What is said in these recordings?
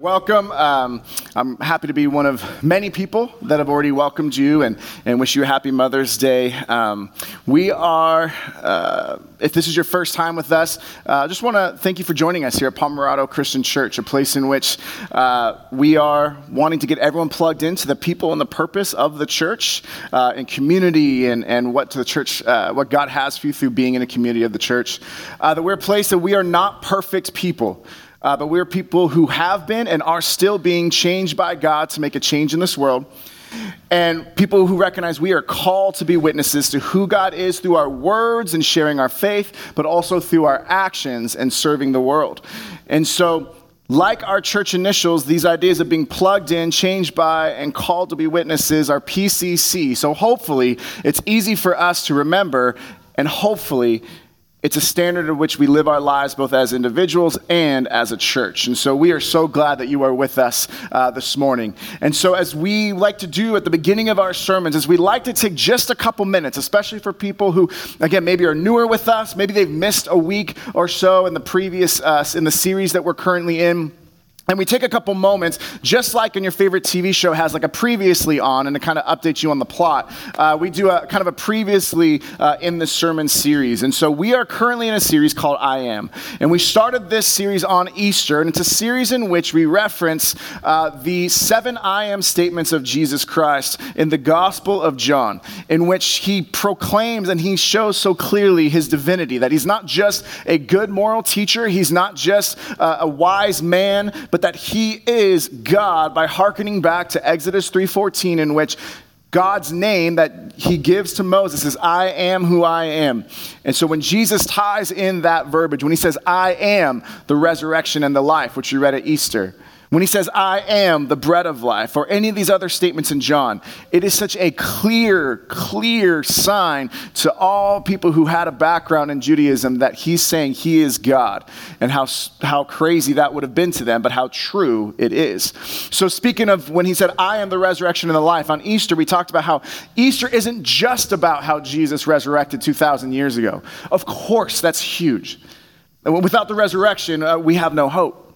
Welcome. Um, I'm happy to be one of many people that have already welcomed you and, and wish you a happy Mother's Day. Um, we are, uh, if this is your first time with us, uh, I uh, just want to thank you for joining us here at Pomerado Christian Church, a place in which uh, we are wanting to get everyone plugged into the people and the purpose of the church uh, and community and, and what the church, uh, what God has for you through being in a community of the church. that we're a place that we are not perfect people. Uh, but we're people who have been and are still being changed by God to make a change in this world. And people who recognize we are called to be witnesses to who God is through our words and sharing our faith, but also through our actions and serving the world. And so, like our church initials, these ideas of being plugged in, changed by, and called to be witnesses are PCC. So hopefully, it's easy for us to remember, and hopefully, it's a standard in which we live our lives both as individuals and as a church. And so we are so glad that you are with us uh, this morning. And so, as we like to do at the beginning of our sermons, is we like to take just a couple minutes, especially for people who, again, maybe are newer with us, maybe they've missed a week or so in the previous, uh, in the series that we're currently in. And we take a couple moments, just like in your favorite TV show has like a previously on and to kind of update you on the plot. Uh, we do a kind of a previously uh, in the sermon series. And so we are currently in a series called I Am. And we started this series on Easter, and it's a series in which we reference uh, the seven I Am statements of Jesus Christ in the Gospel of John, in which he proclaims and he shows so clearly his divinity that he's not just a good moral teacher, he's not just uh, a wise man, but but that he is God by hearkening back to Exodus 3:14 in which God's name that he gives to Moses is I am who I am. And so when Jesus ties in that verbiage, when he says I am the resurrection and the life, which you read at Easter, when he says, I am the bread of life, or any of these other statements in John, it is such a clear, clear sign to all people who had a background in Judaism that he's saying he is God and how, how crazy that would have been to them, but how true it is. So, speaking of when he said, I am the resurrection and the life, on Easter, we talked about how Easter isn't just about how Jesus resurrected 2,000 years ago. Of course, that's huge. Without the resurrection, uh, we have no hope.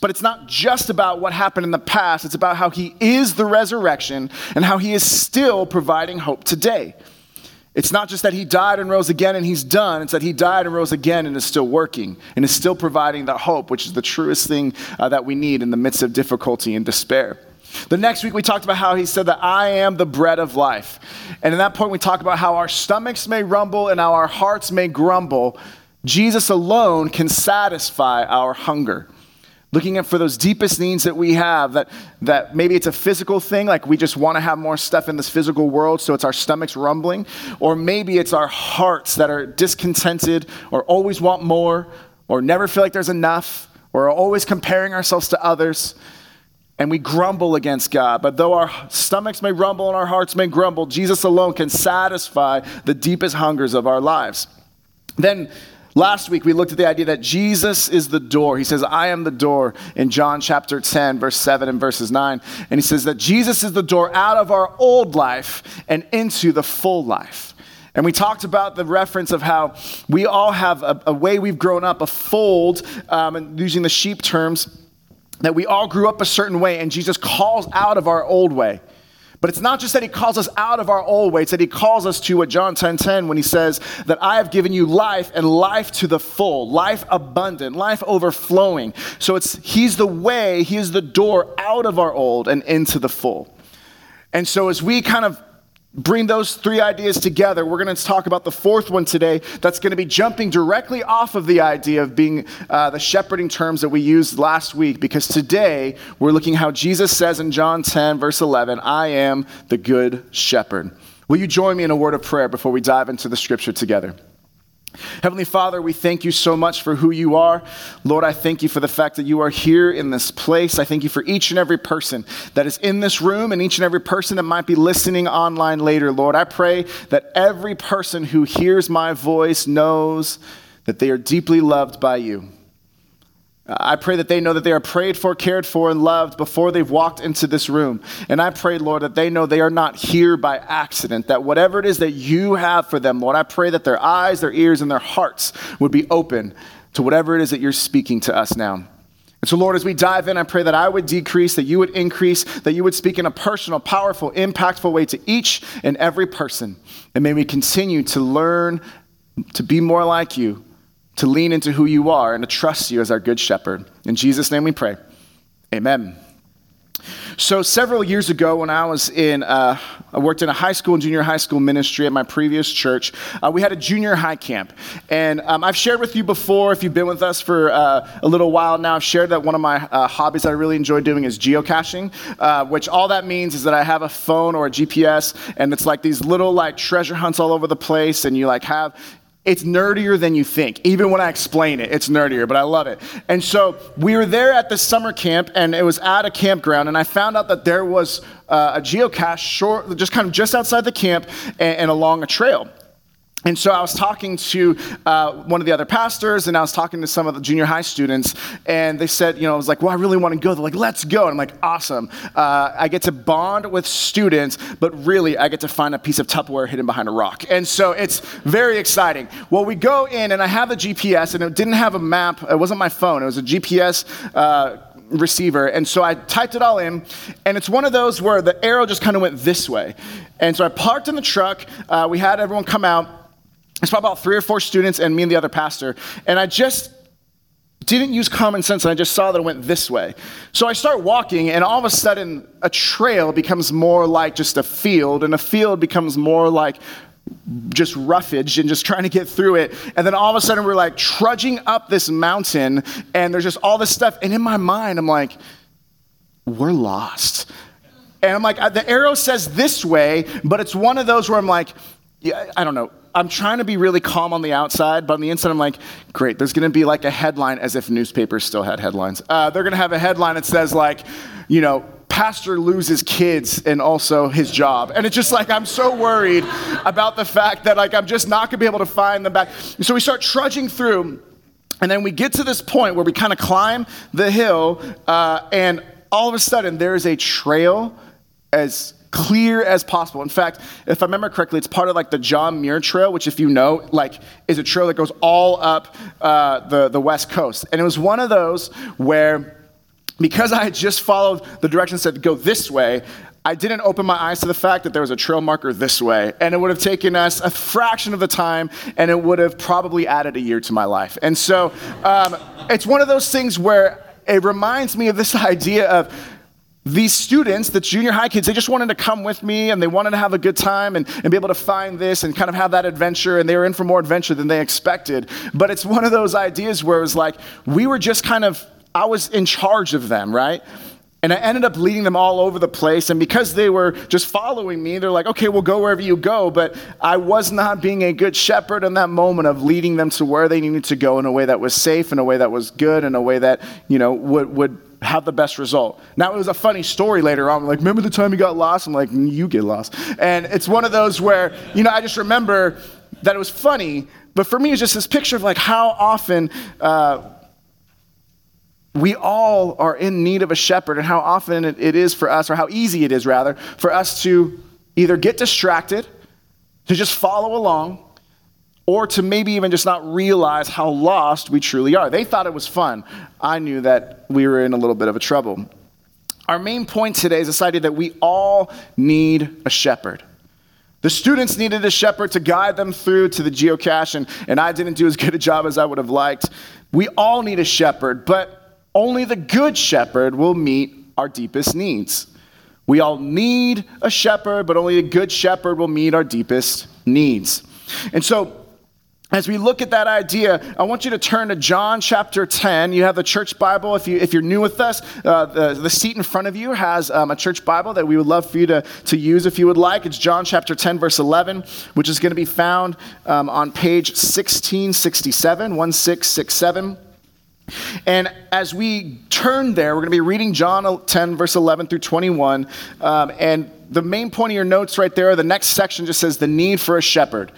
But it's not just about what happened in the past, it's about how he is the resurrection and how he is still providing hope today. It's not just that he died and rose again and he's done, it's that he died and rose again and is still working and is still providing that hope, which is the truest thing uh, that we need in the midst of difficulty and despair. The next week, we talked about how he said that I am the bread of life. And in that point, we talked about how our stomachs may rumble and how our hearts may grumble. Jesus alone can satisfy our hunger looking for those deepest needs that we have that, that maybe it's a physical thing like we just want to have more stuff in this physical world so it's our stomachs rumbling or maybe it's our hearts that are discontented or always want more or never feel like there's enough or are always comparing ourselves to others and we grumble against God. But though our stomachs may rumble and our hearts may grumble, Jesus alone can satisfy the deepest hungers of our lives. Then Last week, we looked at the idea that Jesus is the door. He says, I am the door in John chapter 10, verse 7 and verses 9. And he says that Jesus is the door out of our old life and into the full life. And we talked about the reference of how we all have a, a way we've grown up, a fold, um, and using the sheep terms, that we all grew up a certain way, and Jesus calls out of our old way. But it's not just that he calls us out of our old ways, it's that he calls us to what John 10 10 when he says that I have given you life and life to the full, life abundant, life overflowing. So it's he's the way, he is the door out of our old and into the full. And so as we kind of bring those three ideas together, we're going to talk about the fourth one today that's going to be jumping directly off of the idea of being uh, the shepherding terms that we used last week, because today we're looking how Jesus says in John 10, verse 11, I am the good shepherd. Will you join me in a word of prayer before we dive into the scripture together? Heavenly Father, we thank you so much for who you are. Lord, I thank you for the fact that you are here in this place. I thank you for each and every person that is in this room and each and every person that might be listening online later. Lord, I pray that every person who hears my voice knows that they are deeply loved by you. I pray that they know that they are prayed for, cared for, and loved before they've walked into this room. And I pray, Lord, that they know they are not here by accident, that whatever it is that you have for them, Lord, I pray that their eyes, their ears, and their hearts would be open to whatever it is that you're speaking to us now. And so, Lord, as we dive in, I pray that I would decrease, that you would increase, that you would speak in a personal, powerful, impactful way to each and every person. And may we continue to learn to be more like you, to lean into who you are, and to trust you as our good shepherd. In Jesus' name we pray. Amen. So, several years ago, when I was in, uh, I worked in a high school and junior high school ministry at my previous church, uh, we had a junior high camp. And um, I've shared with you before, if you've been with us for uh, a little while now, I've shared that one of my uh, hobbies that I really enjoy doing is geocaching, uh, which all that means is that I have a phone or a GPS, and it's like these little like treasure hunts all over the place, and you like have it's nerdier than you think. Even when I explain it, it's nerdier, but I love it. And so we were there at the summer camp, and it was at a campground, and I found out that there was uh, a geocache short, just kind of just outside the camp and, and along a trail. And so I was talking to uh, one of the other pastors, and I was talking to some of the junior high students, and they said, you know, I was like, well, I really want to go. They're like, let's go. And I'm like, awesome. Uh, I get to bond with students, but really, I get to find a piece of Tupperware hidden behind a rock. And so it's very exciting. Well, we go in, and I have the GPS, and it didn't have a map. It wasn't my phone, it was a GPS. Uh, receiver. And so I typed it all in, and it's one of those where the arrow just kind of went this way. And so I parked in the truck. Uh, we had everyone come out. It's probably about three or four students and me and the other pastor. And I just didn't use common sense and I just saw that it went this way. So I start walking, and all of a sudden, a trail becomes more like just a field, and a field becomes more like just roughage and just trying to get through it. And then all of a sudden, we're like trudging up this mountain, and there's just all this stuff. And in my mind, I'm like, we're lost. And I'm like, the arrow says this way, but it's one of those where I'm like, yeah, I don't know I'm trying to be really calm on the outside, but on the inside, I'm like, great, there's gonna be like a headline as if newspapers still had headlines. Uh, they're gonna have a headline that says, like, you know, pastor loses kids and also his job. And it's just like, I'm so worried about the fact that, like, I'm just not gonna be able to find them back. So we start trudging through, and then we get to this point where we kind of climb the hill, uh, and all of a sudden, there's a trail as clear as possible. In fact, if I remember correctly, it's part of like the John Muir Trail, which, if you know, like is a trail that goes all up uh, the the west coast. And it was one of those where, because I had just followed the directions that go this way, I didn't open my eyes to the fact that there was a trail marker this way. And it would have taken us a fraction of the time, and it would have probably added a year to my life. And so um, it's one of those things where it reminds me of this idea of these students, the junior high kids, they just wanted to come with me and they wanted to have a good time and, and be able to find this and kind of have that adventure. And they were in for more adventure than they expected. But it's one of those ideas where it was like, we were just kind of, I was in charge of them, right? And I ended up leading them all over the place. And because they were just following me, they're like, okay, we'll go wherever you go. But I was not being a good shepherd in that moment of leading them to where they needed to go in a way that was safe, in a way that was good, in a way that, you know, would, would have the best result. Now, it was a funny story later on. Like, remember the time you got lost? I'm like, mm, you get lost. And it's one of those where, you know, I just remember that it was funny, but for me, it's just this picture of like how often uh, we all are in need of a shepherd and how often it, it is for us, or how easy it is rather, for us to either get distracted, to just follow along, or to maybe even just not realize how lost we truly are. They thought it was fun. I knew that we were in a little bit of a trouble. Our main point today is this idea that we all need a shepherd. The students needed a shepherd to guide them through to the geocache, and, and I didn't do as good a job as I would have liked. We all need a shepherd, but only the good shepherd will meet our deepest needs. We all need a shepherd, but only a good shepherd will meet our deepest needs. And so, as we look at that idea, I want you to turn to John chapter 10. You have the church Bible. If, you, if you're new with us, uh, the, the seat in front of you has um, a church Bible that we would love for you to, to use if you would like. It's John chapter 10, verse 11, which is going to be found um, on page 1667, 1667. And as we turn there, we're going to be reading John 10, verse 11 through 21. Um, and the main point of your notes right there, the next section just says the need for a shepherd.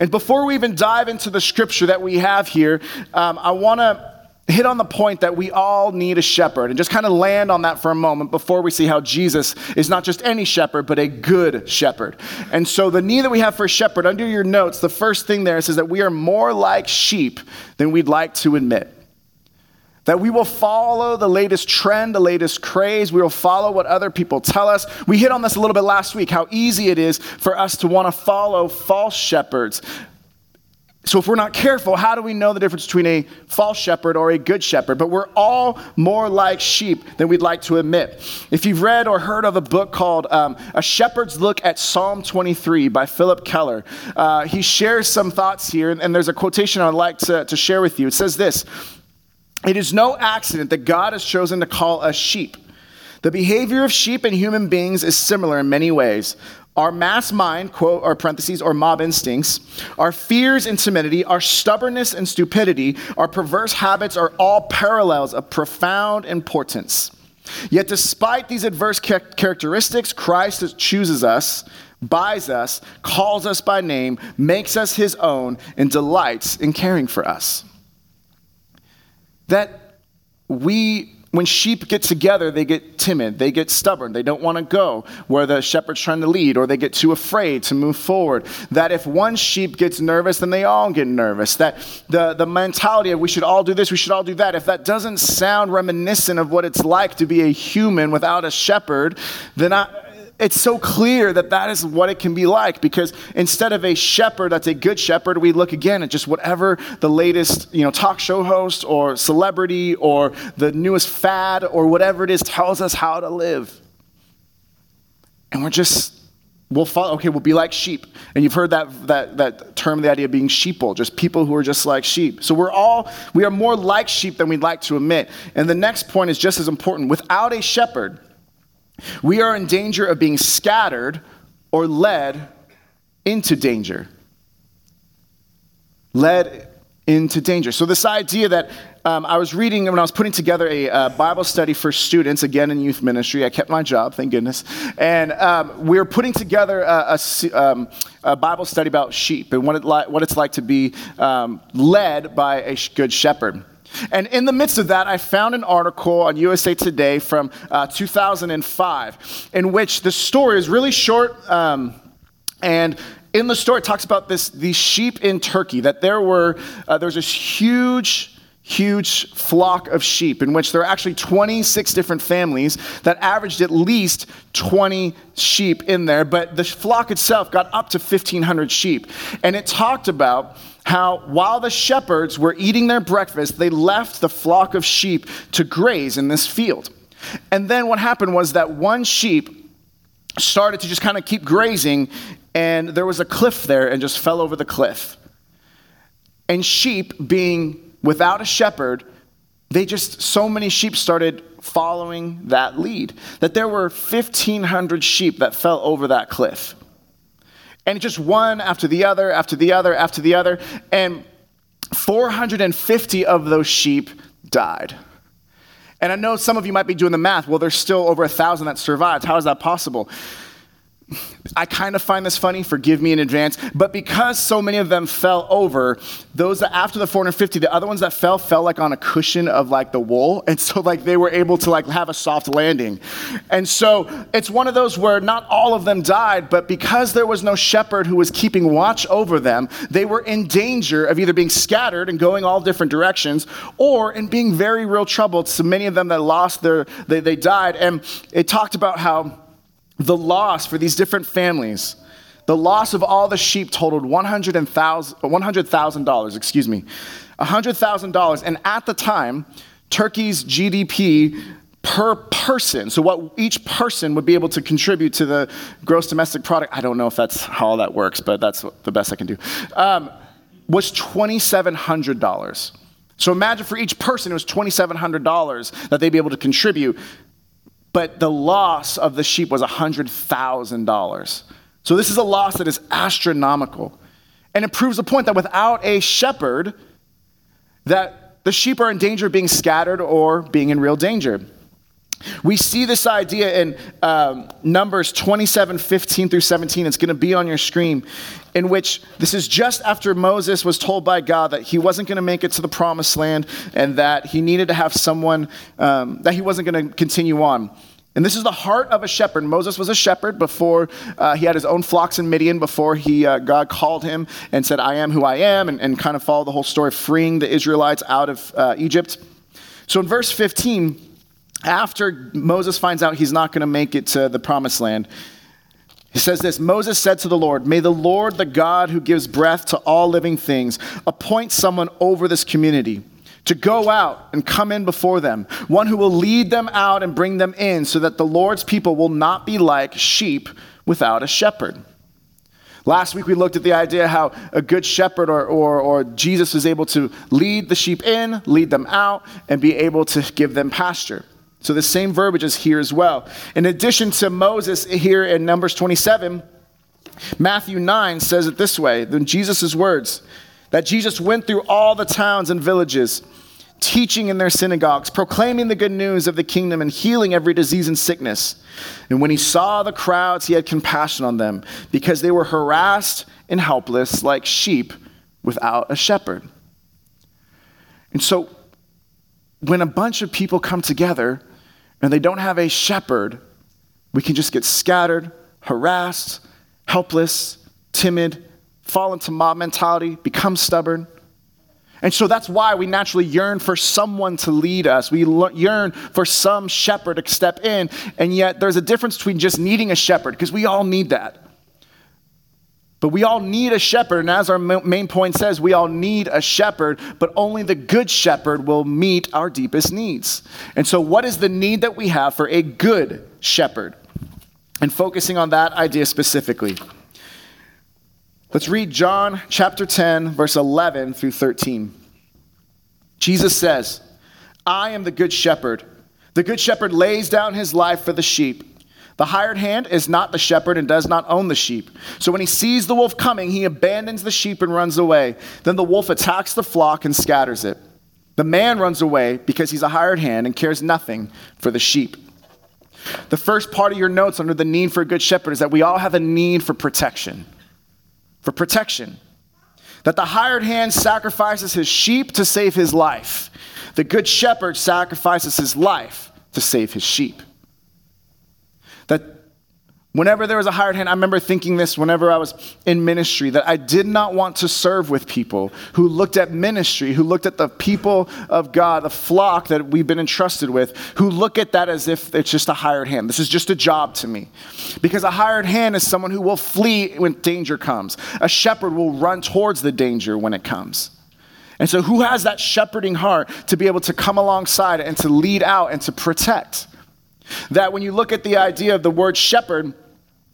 And before we even dive into the scripture that we have here, um, I want to hit on the point that we all need a shepherd and just kind of land on that for a moment before we see how Jesus is not just any shepherd, but a good shepherd. And so, the need that we have for a shepherd, under your notes, the first thing there says that we are more like sheep than we'd like to admit. That we will follow the latest trend, the latest craze. We will follow what other people tell us. We hit on this a little bit last week how easy it is for us to want to follow false shepherds. So, if we're not careful, how do we know the difference between a false shepherd or a good shepherd? But we're all more like sheep than we'd like to admit. If you've read or heard of a book called um, A Shepherd's Look at Psalm 23 by Phillip Keller, uh, he shares some thoughts here, and, and there's a quotation I'd like to, to share with you. It says this It is no accident that God has chosen to call us sheep. The behavior of sheep and human beings is similar in many ways. Our mass mind, quote, or parentheses, or mob instincts, our fears and timidity, our stubbornness and stupidity, our perverse habits are all parallels of profound importance. Yet, despite these adverse characteristics, Christ chooses us, buys us, calls us by name, makes us his own, and delights in caring for us. That we when sheep get together, they get timid, they get stubborn, they don't want to go where the shepherd's trying to lead, or they get too afraid to move forward. That if one sheep gets nervous, then they all get nervous. That the, the mentality of we should all do this, we should all do that, if that doesn't sound reminiscent of what it's like to be a human without a shepherd, then I, it's so clear that that is what it can be like because instead of a shepherd that's a good shepherd, we look again at just whatever the latest you know, talk show host or celebrity or the newest fad or whatever it is tells us how to live. And we're just, we'll follow, okay, we'll be like sheep. And you've heard that, that, that term, the idea of being sheeple, just people who are just like sheep. So we're all, we are more like sheep than we'd like to admit. And the next point is just as important. Without a shepherd, we are in danger of being scattered or led into danger. Led into danger. So, this idea that um, I was reading when I was putting together a uh, Bible study for students, again in youth ministry. I kept my job, thank goodness. And um, we were putting together a, a, um, a, Bible study about sheep and what, it li- what it's like to be um, led by a good shepherd. And in the midst of that, I found an article on USA Today from uh, 2005 in which the story is really short. Um, and in the story, it talks about this, these sheep in Turkey, that there were, uh, there was this huge, huge flock of sheep in which there are actually 26 different families that averaged at least 20 sheep in there, but the flock itself got up to 1,500 sheep. And it talked about how while the shepherds were eating their breakfast, they left the flock of sheep to graze in this field. And then what happened was that one sheep started to just kind of keep grazing, and there was a cliff there and just fell over the cliff. And sheep, being without a shepherd, they just, so many sheep started following that lead that there were 1,500 sheep that fell over that cliff. And just one after the other, after the other, after the other. And 450 of those sheep died. And I know some of you might be doing the math. Well, there's still over a thousand that survived. How is that possible? I kind of find this funny, forgive me in advance, but because so many of them fell over, those that after the 450, the other ones that fell fell like on a cushion of like the wool, and so like they were able to like have a soft landing. And so it's one of those where not all of them died, but because there was no shepherd who was keeping watch over them, they were in danger of either being scattered and going all different directions or in being very real trouble. So many of them that lost their they, they died. And it talked about how the loss for these different families, the loss of all the sheep totaled $100,000, excuse me, $100,000. And at the time, Turkey's GDP per person, so what each person would be able to contribute to the gross domestic product, I don't know if that's how all that works, but that's the best I can do, um, was $2,700. So imagine for each person, it was $2,700 that they'd be able to contribute but the loss of the sheep was $100,000. So this is a loss that is astronomical. And it proves the point that without a shepherd, that the sheep are in danger of being scattered or being in real danger. We see this idea in um, Numbers 27 15 through 17. It's going to be on your screen, in which this is just after Moses was told by God that he wasn't going to make it to the promised land and that he needed to have someone, um, that he wasn't going to continue on. And this is the heart of a shepherd. Moses was a shepherd before uh, he had his own flocks in Midian, before he, uh, God called him and said, I am who I am, and, and kind of followed the whole story, freeing the Israelites out of uh, Egypt. So in verse 15, after Moses finds out he's not going to make it to the promised land, he says this Moses said to the Lord, May the Lord, the God who gives breath to all living things, appoint someone over this community to go out and come in before them, one who will lead them out and bring them in, so that the Lord's people will not be like sheep without a shepherd. Last week we looked at the idea how a good shepherd or, or, or Jesus is able to lead the sheep in, lead them out, and be able to give them pasture. So the same verbiage is here as well. In addition to Moses here in Numbers 27, Matthew 9 says it this way, in Jesus' words, that Jesus went through all the towns and villages, teaching in their synagogues, proclaiming the good news of the kingdom, and healing every disease and sickness. And when he saw the crowds, he had compassion on them, because they were harassed and helpless like sheep without a shepherd. And so, when a bunch of people come together, and they don't have a shepherd, we can just get scattered, harassed, helpless, timid, fall into mob mentality, become stubborn. And so that's why we naturally yearn for someone to lead us. We yearn for some shepherd to step in. And yet there's a difference between just needing a shepherd, because we all need that. But we all need a shepherd, and as our main point says, we all need a shepherd, but only the good shepherd will meet our deepest needs. And so, what is the need that we have for a good shepherd? And focusing on that idea specifically. Let's read John chapter 10, verse 11 through 13. Jesus says, I am the good shepherd. The good shepherd lays down his life for the sheep. The hired hand is not the shepherd and does not own the sheep. So when he sees the wolf coming, he abandons the sheep and runs away. Then the wolf attacks the flock and scatters it. The man runs away because he's a hired hand and cares nothing for the sheep. The first part of your notes under the need for a good shepherd is that we all have a need for protection. For protection. That the hired hand sacrifices his sheep to save his life. The good shepherd sacrifices his life to save his sheep. Whenever there was a hired hand, I remember thinking this whenever I was in ministry, that I did not want to serve with people who looked at ministry, who looked at the people of God, the flock that we've been entrusted with, who look at that as if it's just a hired hand. This is just a job to me. Because a hired hand is someone who will flee when danger comes, a shepherd will run towards the danger when it comes. And so, who has that shepherding heart to be able to come alongside and to lead out and to protect? That when you look at the idea of the word shepherd,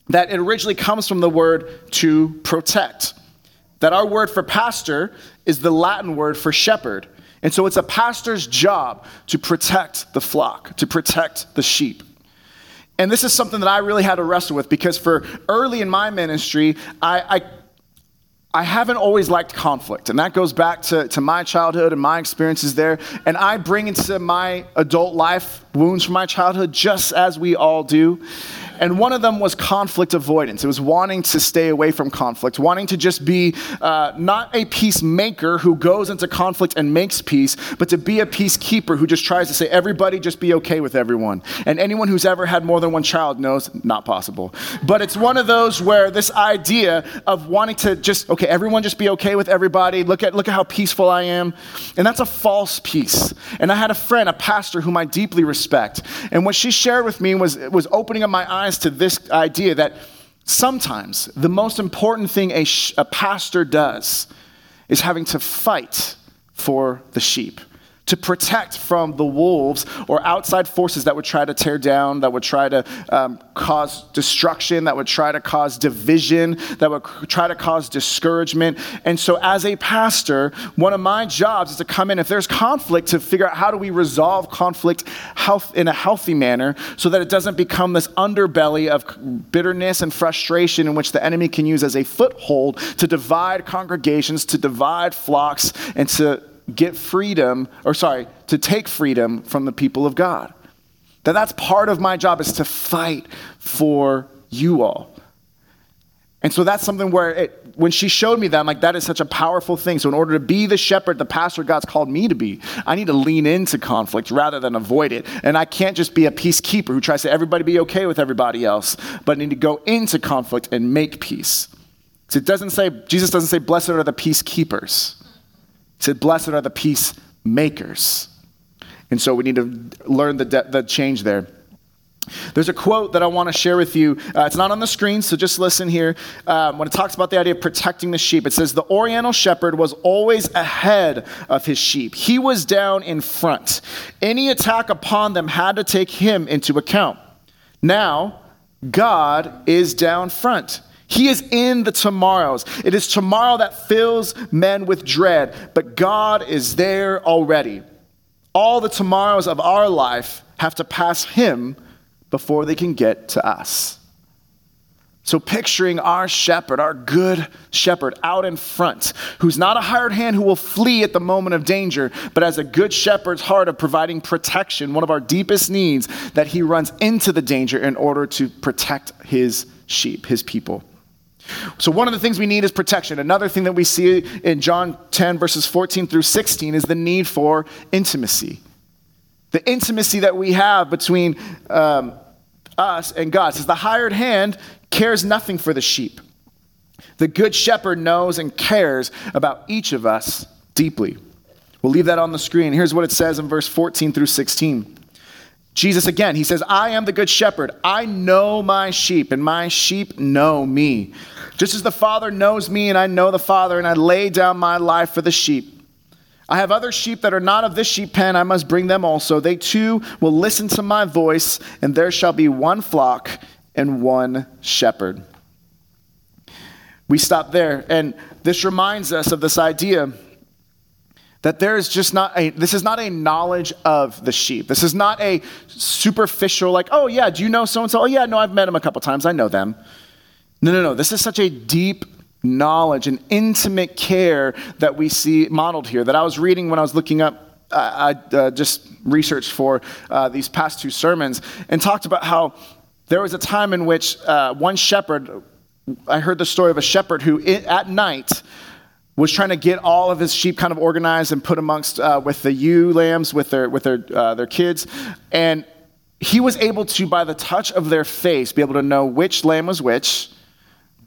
that it originally comes from the word to protect. That our word for pastor is the Latin word for shepherd. And so it's a pastor's job to protect the flock, to protect the sheep. And this is something that I really had to wrestle with because for early in my ministry, I, I I haven't always liked conflict, and that goes back to, to my childhood and my experiences there. And I bring into my adult life wounds from my childhood, just as we all do. And one of them was conflict avoidance. It was wanting to stay away from conflict, wanting to just be uh, not a peacemaker who goes into conflict and makes peace, but to be a peacekeeper who just tries to say, everybody just be okay with everyone. And anyone who's ever had more than one child knows not possible. But it's one of those where this idea of wanting to just, okay, everyone just be okay with everybody. Look at, look at how peaceful I am. And that's a false peace. And I had a friend, a pastor whom I deeply respect. And what she shared with me was, was opening up my eyes eyes to this idea that sometimes the most important thing a, sh- a pastor does is having to fight for the sheep to protect from the wolves or outside forces that would try to tear down, that would try to um, cause destruction, that would try to cause division, that would try to cause discouragement. And so, as a pastor, one of my jobs is to come in, if there's conflict, to figure out how do we resolve conflict health, in a healthy manner so that it doesn't become this underbelly of bitterness and frustration in which the enemy can use as a foothold to divide congregations, to divide flocks, and to get freedom, or sorry, to take freedom from the people of God. That that's part of my job is to fight for you all. And so that's something where it, when she showed me that, I'm like, that is such a powerful thing. So, in order to be the shepherd, the pastor God's called me to be, I need to lean into conflict rather than avoid it. And I can't just be a peacekeeper who tries to everybody be okay with everybody else, but I need to go into conflict and make peace. So, it doesn't say, Jesus doesn't say, blessed are the peacekeepers. Said, Blessed are the peacemakers. And so we need to learn the, de- the change there. There's a quote that I want to share with you. Uh, it's not on the screen, so just listen here. Um, when it talks about the idea of protecting the sheep, it says the Oriental shepherd was always ahead of his sheep. He was down in front. Any attack upon them had to take him into account. Now, God is down front. He is in the tomorrows. It is tomorrow that fills men with dread, but God is there already. All the tomorrows of our life have to pass Him before they can get to us. So, picturing our shepherd, our good shepherd, out in front, who's not a hired hand who will flee at the moment of danger, but has a good shepherd's heart of providing protection, one of our deepest needs, that he runs into the danger in order to protect his sheep, his people. So, one of the things we need is protection. Another thing that we see in John 10, verses 14 through 16, is the need for intimacy. The intimacy that we have between um, us and God. It says, The hired hand cares nothing for the sheep. The good shepherd knows and cares about each of us deeply. We'll leave that on the screen. Here's what it says in verse 14 through 16. Jesus again, he says, I am the good shepherd. I know my sheep, and my sheep know me. Just as the Father knows me, and I know the Father, and I lay down my life for the sheep. I have other sheep that are not of this sheep pen. I must bring them also. They too will listen to my voice, and there shall be one flock and one shepherd. We stop there, and this reminds us of this idea that there is just not a this is not a knowledge of the sheep this is not a superficial like oh yeah do you know so and so oh yeah no i've met him a couple times i know them no no no. This is such a deep knowledge and intimate care that we see modeled here that i was reading when i was looking up uh, I uh, just researched for uh, these past two sermons and talked about how there was a time in which uh, one shepherd, I heard the story of a shepherd who at night was trying to get all of his sheep kind of organized and put amongst uh, with the ewe lambs with their with their their kids, and he was able to, by the touch of their face, be able to know which lamb was which,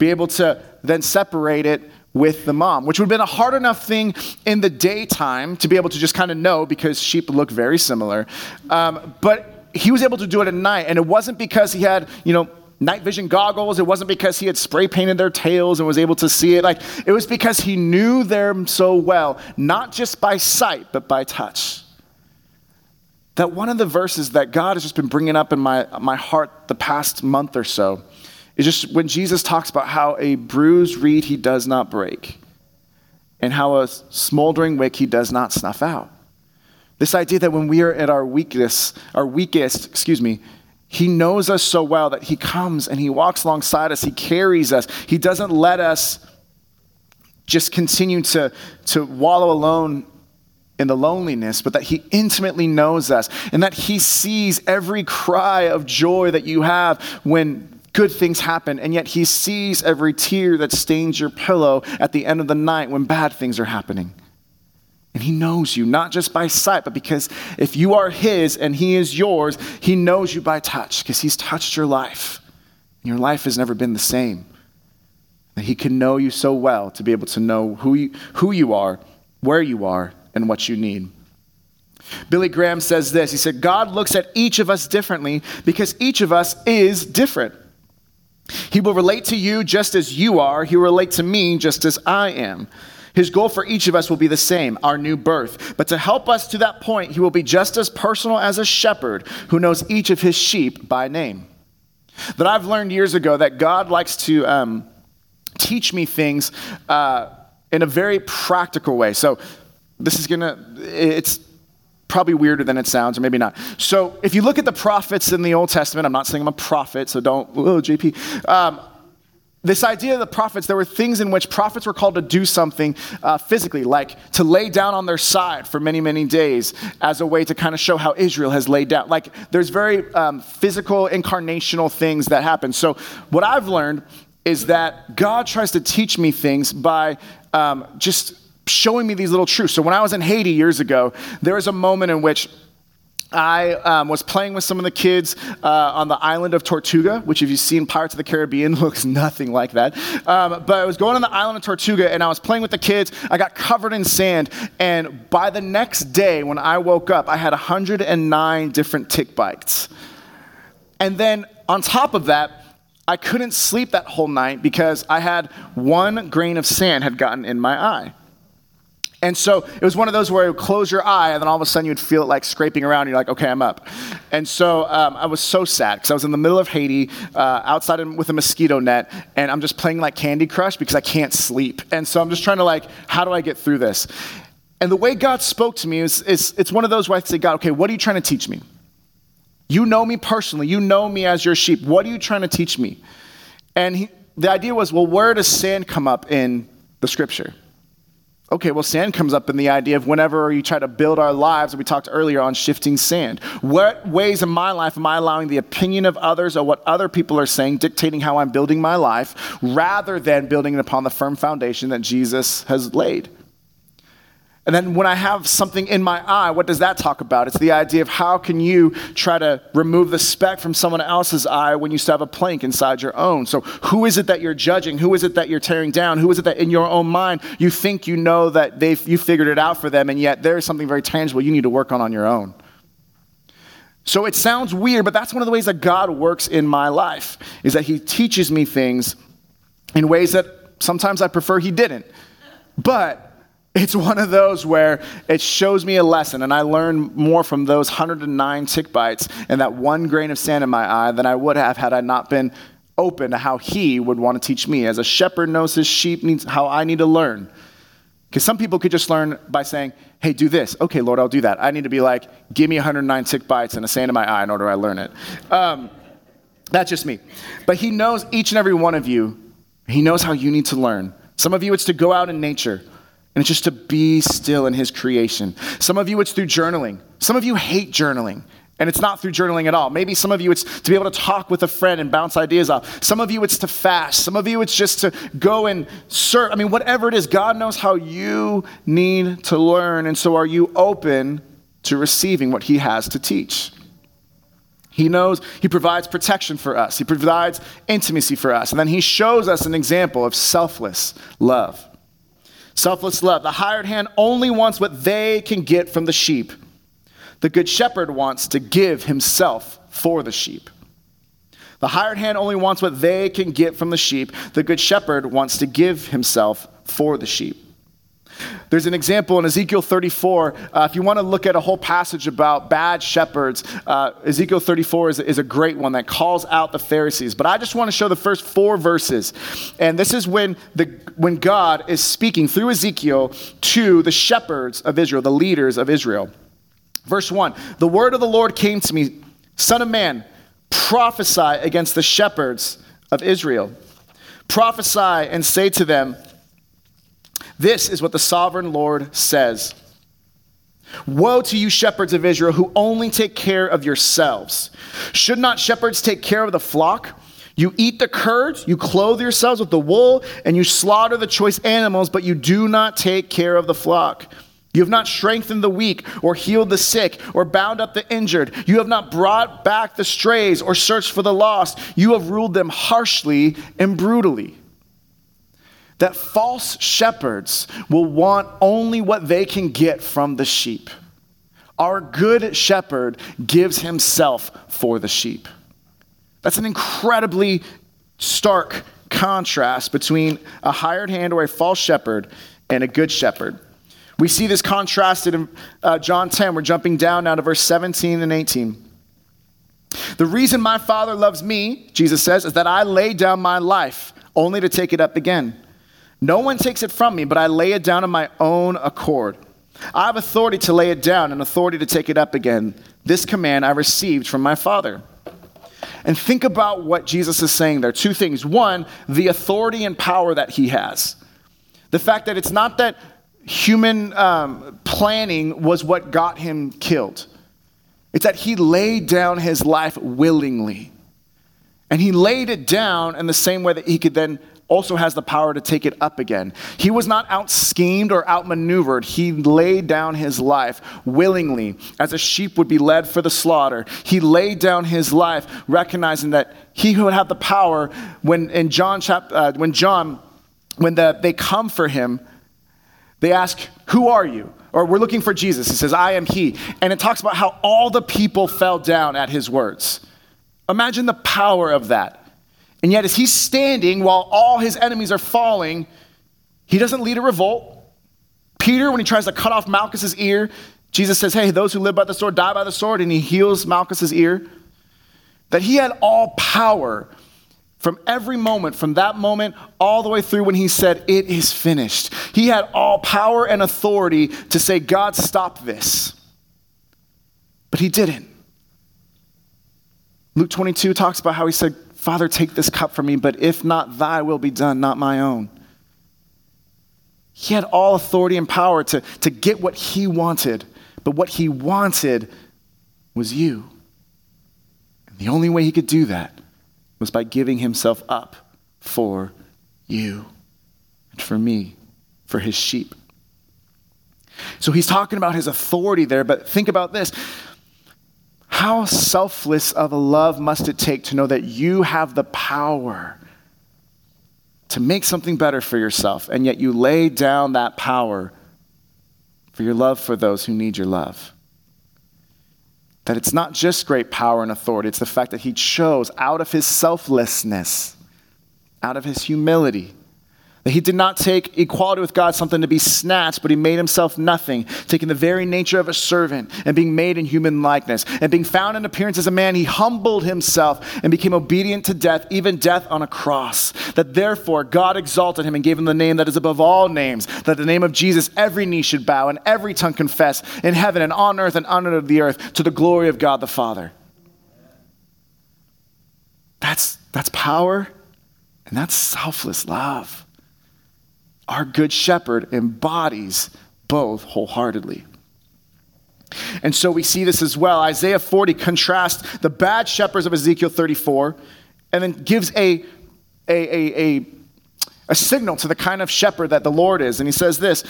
be able to then separate it with the mom, which would have been a hard enough thing in the daytime to be able to just kind of know because sheep look very similar. Um, but he was able to do it at night, and it wasn't because he had, you know, night vision goggles. It wasn't because he had spray painted their tails and was able to see it. Like it was because he knew them so well, not just by sight, but by touch. That one of the verses that God has just been bringing up in my, my heart the past month or so is just when Jesus talks about how a bruised reed he does not break and how a smoldering wick he does not snuff out. This idea that when we are at our weakness, our weakest, excuse me, he knows us so well that he comes and he walks alongside us, he carries us. He doesn't let us just continue to, to wallow alone in the loneliness, but that he intimately knows us and that he sees every cry of joy that you have when good things happen, and yet he sees every tear that stains your pillow at the end of the night when bad things are happening. And he knows you, not just by sight, but because if you are his and he is yours, he knows you by touch because he's touched your life. And your life has never been the same. That he can know you so well to be able to know who you, who you are, where you are, and what you need. Billy Graham says this He said, God looks at each of us differently because each of us is different. He will relate to you just as you are, he will relate to me just as I am. His goal for each of us will be the same our new birth. But to help us to that point, he will be just as personal as a shepherd who knows each of his sheep by name. That I've learned years ago that God likes to um, teach me things uh, in a very practical way. So this is going to, it's probably weirder than it sounds, or maybe not. So, if you look at the prophets in the Old Testament, I'm not saying I'm a prophet, so don't, oh, JP. Um, this idea of the prophets, there were things in which prophets were called to do something uh, physically, like to lay down on their side for many, many days as a way to kind of show how Israel has laid down. Like there's very um, physical, incarnational things that happen. So, what I've learned is that God tries to teach me things by um, just showing me these little truths. So, when I was in Haiti years ago, there was a moment in which I um, was playing with some of the kids uh, on the island of Tortuga, which, if you've seen Pirates of the Caribbean, looks nothing like that. Um, but I was going on the island of Tortuga and I was playing with the kids. I got covered in sand. And by the next day, when I woke up, I had 109 different tick bites. And then on top of that, I couldn't sleep that whole night because I had one grain of sand had gotten in my eye. And so it was one of those where you close your eye, and then all of a sudden you'd feel it like scraping around. And you're like, okay, I'm up. And so um, I was so sad because I was in the middle of Haiti, uh, outside with a mosquito net, and I'm just playing like Candy Crush because I can't sleep. And so I'm just trying to like, how do I get through this? And the way God spoke to me is, is it's one of those where I say, God, okay, what are you trying to teach me? You know me personally. You know me as your sheep. What are you trying to teach me? And he, the idea was, well, where does sin come up in the scripture? Okay, well, sand comes up in the idea of whenever you try to build our lives, we talked earlier on shifting sand. What ways in my life am I allowing the opinion of others or what other people are saying dictating how I'm building my life rather than building it upon the firm foundation that Jesus has laid? And then when I have something in my eye, what does that talk about? It's the idea of how can you try to remove the speck from someone else's eye when you still have a plank inside your own? So who is it that you're judging? Who is it that you're tearing down? Who is it that in your own mind you think you know that they've you figured it out for them, and yet there's something very tangible you need to work on on your own? So it sounds weird, but that's one of the ways that God works in my life, is that He teaches me things in ways that sometimes I prefer He didn't. But it's one of those where it shows me a lesson, and I learn more from those 109 tick bites and that one grain of sand in my eye than I would have had I not been open to how he would want to teach me. As a shepherd knows his sheep needs how I need to learn. Because some people could just learn by saying, hey, do this. Okay, Lord, I'll do that. I need to be like, give me 109 tick bites and a sand in my eye in order I learn it. Um, that's just me. But he knows each and every one of you. He knows how you need to learn. Some of you, it's to go out in nature. And it's just to be still in his creation. Some of you, it's through journaling. Some of you hate journaling. And it's not through journaling at all. Maybe some of you, it's to be able to talk with a friend and bounce ideas off. Some of you, it's to fast. Some of you, it's just to go and serve. I mean, whatever it is, God knows how you need to learn. And so, are you open to receiving what He has to teach? He knows He provides protection for us, He provides intimacy for us. And then He shows us an example of selfless love. Selfless love. The hired hand only wants what they can get from the sheep. The good shepherd wants to give himself for the sheep. The hired hand only wants what they can get from the sheep. The good shepherd wants to give himself for the sheep. There's an example in Ezekiel 34. Uh, if you want to look at a whole passage about bad shepherds, uh, Ezekiel 34 is, is a great one that calls out the Pharisees. But I just want to show the first four verses. And this is when, the, when God is speaking through Ezekiel to the shepherds of Israel, the leaders of Israel. Verse 1 The word of the Lord came to me, Son of man, prophesy against the shepherds of Israel. Prophesy and say to them, this is what the sovereign Lord says Woe to you, shepherds of Israel, who only take care of yourselves. Should not shepherds take care of the flock? You eat the curds, you clothe yourselves with the wool, and you slaughter the choice animals, but you do not take care of the flock. You have not strengthened the weak, or healed the sick, or bound up the injured. You have not brought back the strays, or searched for the lost. You have ruled them harshly and brutally that false shepherds will want only what they can get from the sheep. Our good shepherd gives himself for the sheep. That's an incredibly stark contrast between a hired hand or a false shepherd and a good shepherd. We see this contrasted in uh, John 10. We're jumping down now to verse 17 and 18. The reason my Father loves me, Jesus says, is that I lay down my life only to take it up again. No one takes it from me, but I lay it down of my own accord. I have authority to lay it down and authority to take it up again. This command I received from my Father. And think about what Jesus is saying there. Two things. One, the authority and power that he has. The fact that it's not that human um, planning was what got him killed, it's that he laid down his life willingly. And he laid it down in the same way that he could then also has the power to take it up again. He was not out schemed or outmaneuvered. He laid down his life willingly, as a sheep would be led for the slaughter. He laid down his life, recognizing that he would have the power when in John chapter, uh, when John, when the, they come for him, they ask, Who are you? Or we're looking for Jesus. He says, I am he. And it talks about how all the people fell down at his words. Imagine the power of that. And yet, as he's standing while all his enemies are falling, he doesn't lead a revolt. Peter, when he tries to cut off Malchus's ear, Jesus says, Hey, those who live by the sword die by the sword, and he heals Malchus's ear. That he had all power from every moment, from that moment all the way through when he said, It is finished. He had all power and authority to say, God, stop this. But he didn't. Luke 22 talks about how he said, Father, take this cup from me, but if not thy will be done, not my own. He had all authority and power to, to get what he wanted, but what he wanted was you. And the only way he could do that was by giving himself up for you and for me, for his sheep. So he's talking about his authority there, but think about this. How selfless of a love must it take to know that you have the power to make something better for yourself, and yet you lay down that power for your love for those who need your love? That it's not just great power and authority, it's the fact that he chose out of his selflessness, out of his humility, that he did not take equality with God something to be snatched, but he made himself nothing, taking the very nature of a servant and being made in human likeness. And being found in appearance as a man, he humbled himself and became obedient to death, even death on a cross. That therefore God exalted him and gave him the name that is above all names, that the name of Jesus every knee should bow and every tongue confess in heaven and on earth and under the earth to the glory of God the Father. That's, that's power and that's selfless love our good shepherd embodies both wholeheartedly. And so we see this as well. Isaiah 40 contrasts the bad shepherds of Ezekiel 34 and then gives a, a, a, a, a signal to the kind of shepherd that the Lord is. And he says this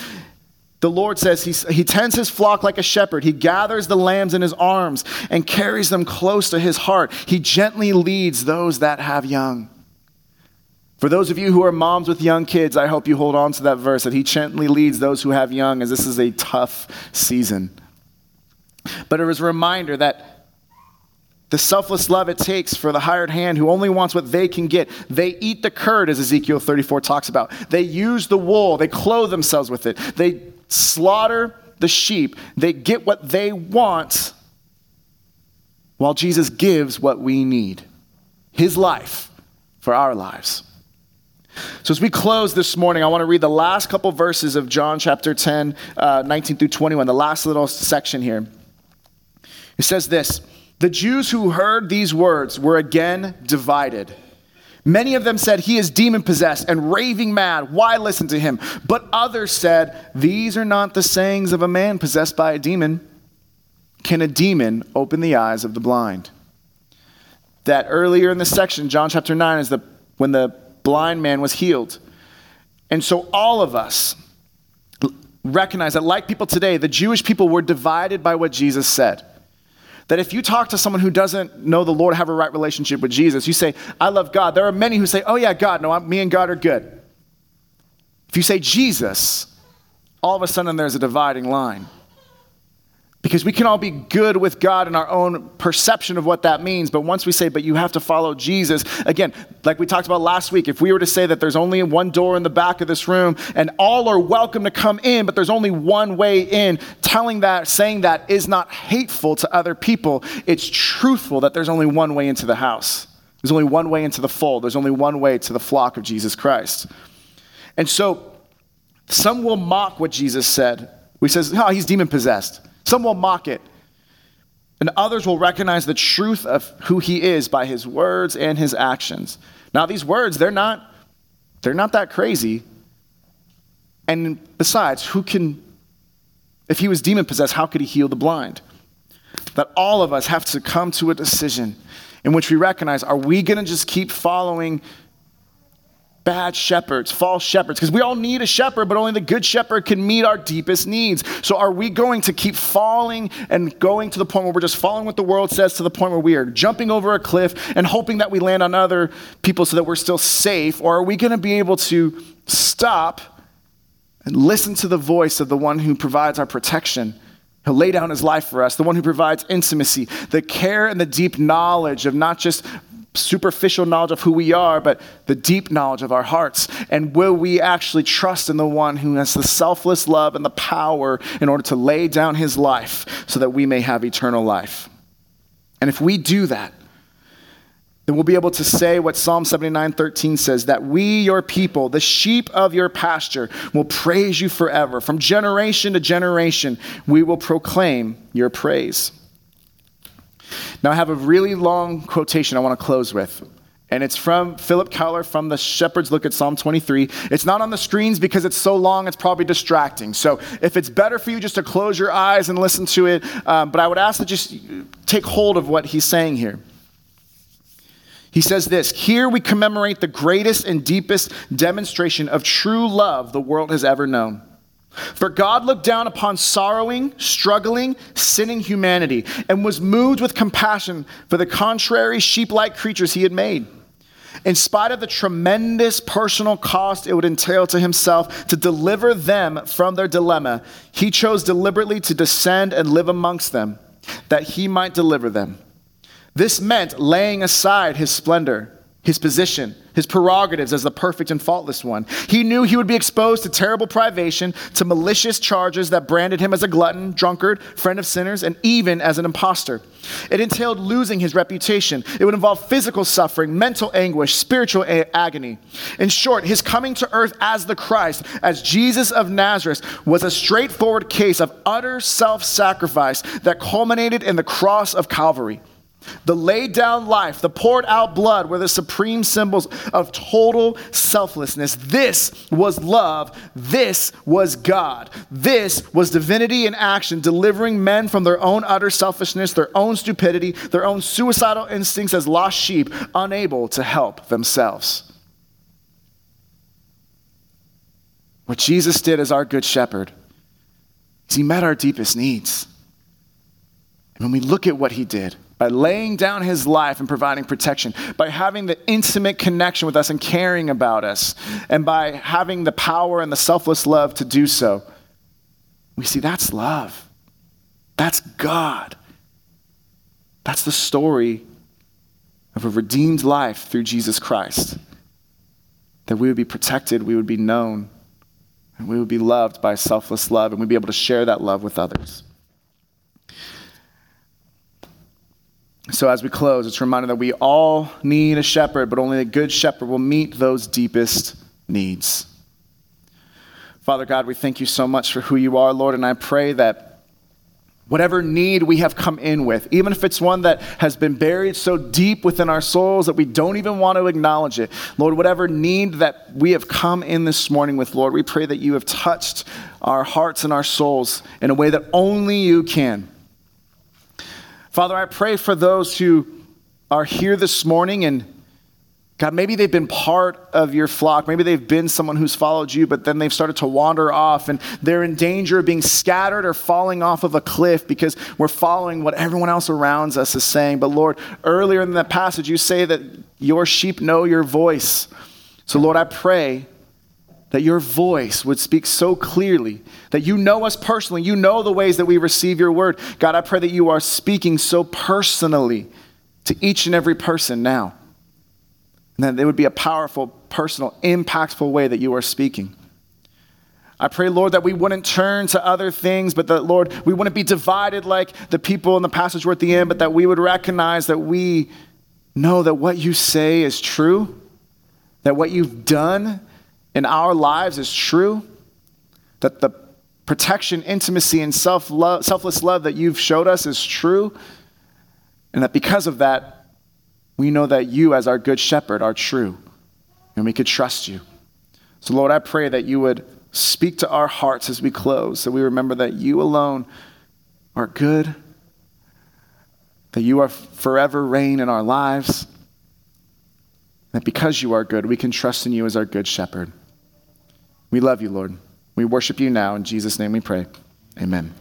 the Lord says he, he tends his flock like a shepherd. He gathers the lambs in his arms and carries them close to his heart. He gently leads those that have young. For those of you who are moms with young kids, I hope you hold on to that verse that he gently leads those who have young, as this is a tough season. But it was a reminder that the selfless love it takes for the hired hand who only wants what they can get. They eat the curd, as Ezekiel 34 talks about. They use the wool, they clothe themselves with it. They slaughter the sheep, they get what they want, while Jesus gives what we need his life for our lives. So, as we close this morning, I want to read the last couple verses of John chapter 10, uh, 19 through 21, the last little section here. It says this The Jews who heard these words were again divided. Many of them said, He is demon possessed and raving mad. Why listen to him? But others said, These are not the sayings of a man possessed by a demon. Can a demon open the eyes of the blind? That earlier in this section, John chapter 9, is the when the blind man was healed. And so all of us recognize that, like people today, the Jewish people were divided by what Jesus said. That if you talk to someone who doesn't know the Lord, have a right relationship with Jesus, you say, I love God. There are many who say, Oh, yeah, God, no, I'm, me and God are good. If you say Jesus, all of a sudden there's a dividing line. Because we can all be good with God in our own perception of what that means. But once we say, but you have to follow Jesus, again, like we talked about last week, if we were to say that there's only one door in the back of this room and all are welcome to come in, but there's only one way in, telling that, saying that is not hateful to other people. It's truthful that there's only one way into the house. There's only one way into the fold. There's only one way to the flock of Jesus Christ. And so some will mock what Jesus said. We says, oh, he's demon possessed. Some will mock it. And others will recognize the truth of who he is by his words and his actions. Now, these words, they're not, they're not that crazy. And besides, who can, if he was demon possessed, how could he heal the blind? That all of us have to come to a decision in which we recognize are we going to just keep following bad shepherds, false shepherds, because we all need a shepherd, but only the good shepherd can meet our deepest needs. So, are we going to keep falling and going to the point where we're just following what the world says to the point where we are jumping over a cliff and hoping that we land on other people so that we're still safe? Or are we going to be able to stop and listen to the voice of the one who provides our protection? He'll lay down his life for us, the one who provides intimacy, the care and the deep knowledge of not just superficial knowledge of who we are, but the deep knowledge of our hearts? And will we actually trust in the one who has the selfless love and the power in order to lay down his life so that we may have eternal life? And if we do that, then we'll be able to say what Psalm 79 13 says that we, your people, the sheep of your pasture, will praise you forever. From generation to generation, we will proclaim your praise. Now, I have a really long quotation I want to close with. And it's from Phillip Keller from the Shepherd Looks at Psalm 23. It's not on the screens because it's so long, it's probably distracting. So if it's better for you just to close your eyes and listen to it, um, but I would ask that just take hold of what he's saying here. He says this Here we commemorate the greatest and deepest demonstration of true love the world has ever known. For God looked down upon sorrowing, struggling, sinning humanity and was moved with compassion for the contrary sheep like creatures he had made. In spite of the tremendous personal cost it would entail to himself to deliver them from their dilemma, he chose deliberately to descend and live amongst them, that he might deliver them. This meant laying aside his splendor his position, his prerogatives as the perfect and faultless one. He knew he would be exposed to terrible privation, to malicious charges that branded him as a glutton, drunkard, friend of sinners, and even as an impostor. It entailed losing his reputation. It would involve physical suffering, mental anguish, spiritual a- agony. In short, his coming to earth as the Christ, as Jesus of Nazareth, was a straightforward case of utter self sacrifice that culminated in the cross of Calvary. The laid down life, the poured out blood were the supreme symbols of total selflessness. This was love. This was God. This was divinity in action, delivering men from their own utter selfishness, their own stupidity, their own suicidal instincts as lost sheep, unable to help themselves. What Jesus did as our good shepherd is he met our deepest needs. And when we look at what he did, by laying down his life and providing protection, by having the intimate connection with us and caring about us, and by having the power and the selfless love to do so. We see that's love. That's God. That's the story of a redeemed life through Jesus Christ. That we would be protected, we would be known, and we would be loved by selfless love, and we'd be able to share that love with others. So, as we close, it's a reminder that we all need a shepherd, but only a good shepherd will meet those deepest needs. Father God, we thank you so much for who you are, Lord, and I pray that whatever need we have come in with, even if it's one that has been buried so deep within our souls that we don't even want to acknowledge it, Lord, whatever need that we have come in this morning with, Lord, we pray that you have touched our hearts and our souls in a way that only you can. Father, I pray for those who are here this morning and God, maybe they've been part of your flock. Maybe they've been someone who's followed you, but then they've started to wander off and they're in danger of being scattered or falling off of a cliff because we're following what everyone else around us is saying. But Lord, earlier in that passage, you say that your sheep know your voice. So, Lord, I pray that your voice would speak so clearly, that you know us personally, you know the ways that we receive your word. God, I pray that you are speaking so personally to each and every person now. And that it would be a powerful, personal, impactful way that you are speaking. I pray, Lord, that we wouldn't turn to other things, but that, Lord, we wouldn't be divided like the people in the passage were at the end, but that we would recognize that we know that what you say is true, that what you've done in our lives is true, that the protection, intimacy, and self love, selfless love that you've showed us is true, and that because of that, we know that you, as our good shepherd, are true, and we could trust you. So, Lord, I pray that you would speak to our hearts as we close, that we remember that you alone are good, that you are forever reign in our lives That because you are good, we can trust in you as our good shepherd. We love you, Lord. We worship you now. In Jesus' name we pray. Amen.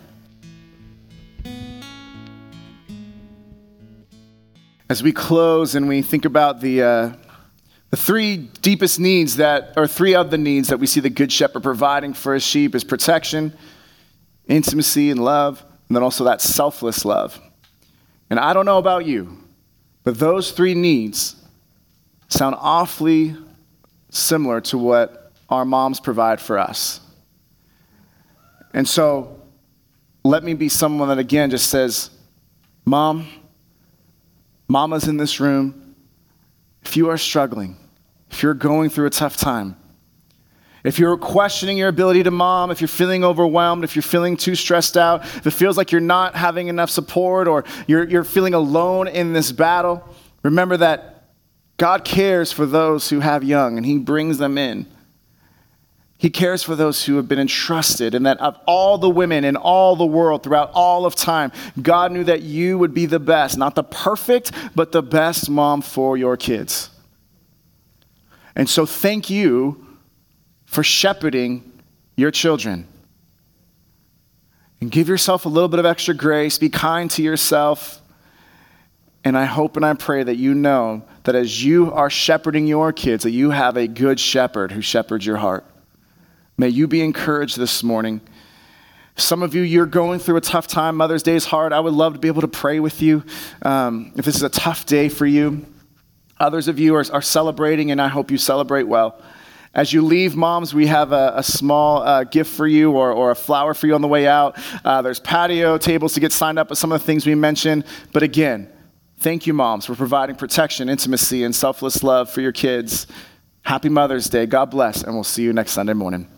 As we close and we think about the, uh, the three deepest needs that, or three of the needs that we see the Good Shepherd providing for his sheep is protection, intimacy, and love, and then also that selfless love. And I don't know about you, but those three needs sound awfully similar to what our moms provide for us. And so let me be someone that again just says, Mom, Mamas in this room, if you are struggling, if you're going through a tough time, if you're questioning your ability to mom, if you're feeling overwhelmed, if you're feeling too stressed out, if it feels like you're not having enough support or you're, you're feeling alone in this battle, remember that God cares for those who have young and He brings them in. He cares for those who have been entrusted, and that of all the women in all the world throughout all of time, God knew that you would be the best, not the perfect, but the best mom for your kids. And so, thank you for shepherding your children. And give yourself a little bit of extra grace, be kind to yourself. And I hope and I pray that you know that as you are shepherding your kids, that you have a good shepherd who shepherds your heart. May you be encouraged this morning. Some of you, you're going through a tough time. Mother's Day is hard. I would love to be able to pray with you um, if this is a tough day for you. Others of you are, are, celebrating, and I hope you celebrate well. As you leave, moms, we have a, a small uh, gift for you or, or, a flower for you on the way out. Uh, there's patio tables to get signed up with some of the things we mentioned. But again, thank you, moms, for providing protection, intimacy, and selfless love for your kids. Happy Mother's Day. God bless, and we'll see you next Sunday morning.